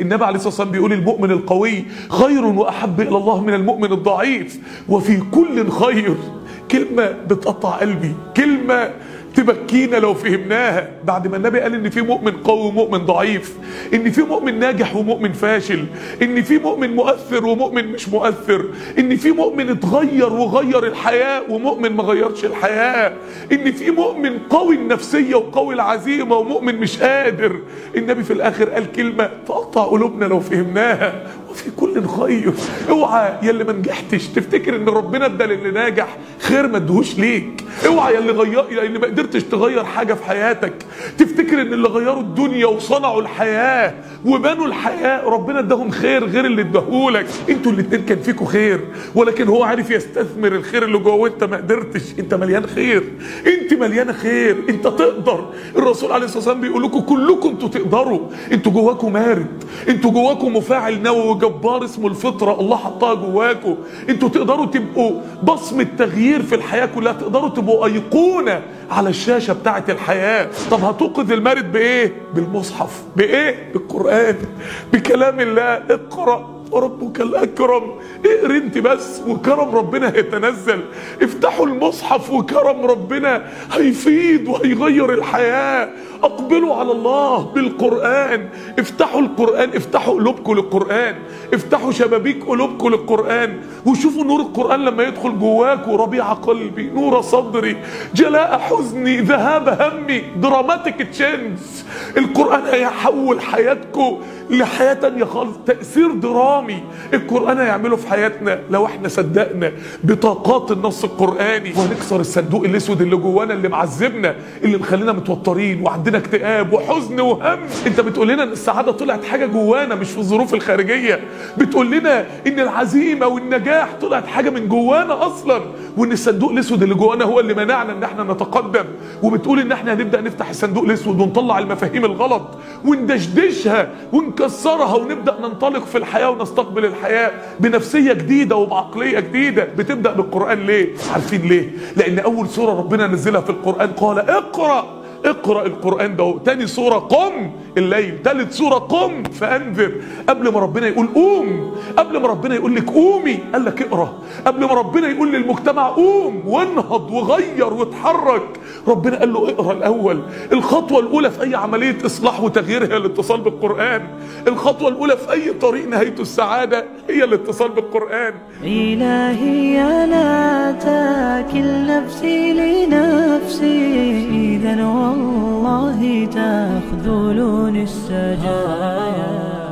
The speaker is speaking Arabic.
النبي عليه الصلاة والسلام بيقول المؤمن القوي خير وأحب إلى الله من المؤمن الضعيف. وفي كل خير كلمة بتقطع قلبي كلمة تبكينا لو فهمناها. بعد ما النبي قال إن في مؤمن قوي ومؤمن ضعيف إن في مؤمن ناجح ومؤمن فاشل إن في مؤمن مؤثر ومؤمن مش مؤثر إن في مؤمن اتغير وغير الحياة ومؤمن ما غيرش الحياة إن في مؤمن قوي النفسية وقوي العزيمة ومؤمن مش قادر. النبي في الآخر قال كلمة تقطع قلوبنا لو فهمناها. وفي كل خير اوعى يا اللي ما نجحتش تفتكر ان ربنا ادى للي ناجح خير ما ادهوش ليك. اوعى يا اللي غير يا اللي ما قدرتش تغير حاجة في حياتك تفتكر ان اللي غيروا الدنيا وصنعوا الحياة وبنوا الحياة ربنا اداهم خير غير اللي اداهولك أنتوا الاتنين كان فيكوا خير ولكن هو عارف يستثمر الخير اللي جوه وانت ما قدرتش. انت مليان خير. انت مليانة خير. انت تقدر. الرسول عليه الصلاة والسلام بيقول لكم كلكم أنتوا تقدروا. أنتوا جواكم مارد. أنتوا جواكم مفاعل نووي جبار اسمه الفطرة الله حطها جواكم أنتوا تقدروا تبقوا بصمة تغيير في الحياة كلها تقدروا تبقوا أيقونة على الشاشة بتاعة الحياة. طب هتوقظ المارد بإيه؟ بالمصحف. بإيه؟ بالقرآن. بكلام الله. اقرأ. وربك الأكرم. اقرأ انت بس وكرم ربنا هيتنزل. افتحوا المصحف وكرم ربنا هيفيد وهيغير الحياة. أقبلوا على الله بالقرآن. افتحوا القرآن افتحوا قلوبكم للقرآن. افتحوا شبابيك قلوبكم للقرآن. وشوفوا نور القرآن لما يدخل جواكم ربيع قلبي نور صدري. جلاء حزني ذهاب همي. dramatic change القرآن هيحول حياتكم لحياة تانية خالص تأثير درامي. القرآن هيعمله في حياتنا لو إحنا صدقنا بطاقات النص القرآني. وهنكسر الصندوق الأسود اللي جوانا اللي معذبنا اللي مخلينا متوترين. وعندنا اكتئاب وحزن وهم. انت بتقول لنا إن السعادة طلعت حاجة جوانا مش في الظروف الخارجية. بتقول لنا إن العزيمة والنجاح طلعت حاجة من جوانا أصلا وإن الصندوق الأسود اللي جوانا هو اللي منعنا إن إحنا نتقدم. وبتقول إن إحنا هنبدأ نفتح الصندوق الأسود ونطلع المفاهيم الغلط وندشدشها ونكسرها ونبدأ ننطلق في الحياة ونستقبل الحياة بنفسية جديدة وبعقلية جديدة. بتبدأ بالقرآن ليه؟ عارفين ليه؟ لأن أول سورة ربنا نزلها في القرآن قال اقرأ. اقرأ القرآن ده تاني سورة قم الليل تالت سورة قم فأنذر. قبل ما ربنا يقول قوم قبل ما ربنا يقول لك قومي قال لك اقرأ. قبل ما ربنا يقول للمجتمع قوم وانهض وغير واتحرك. ربنا قال له اقرأ الأول. الخطوة الأولى في أي عملية إصلاح وتغيير هي الاتصال بالقرآن. الخطوة الأولى في أي طريق نهايته السعادة هي الاتصال بالقرآن. إلهي لا تاكل نفسي لنفسي. إذا والله تخذلني السجايا.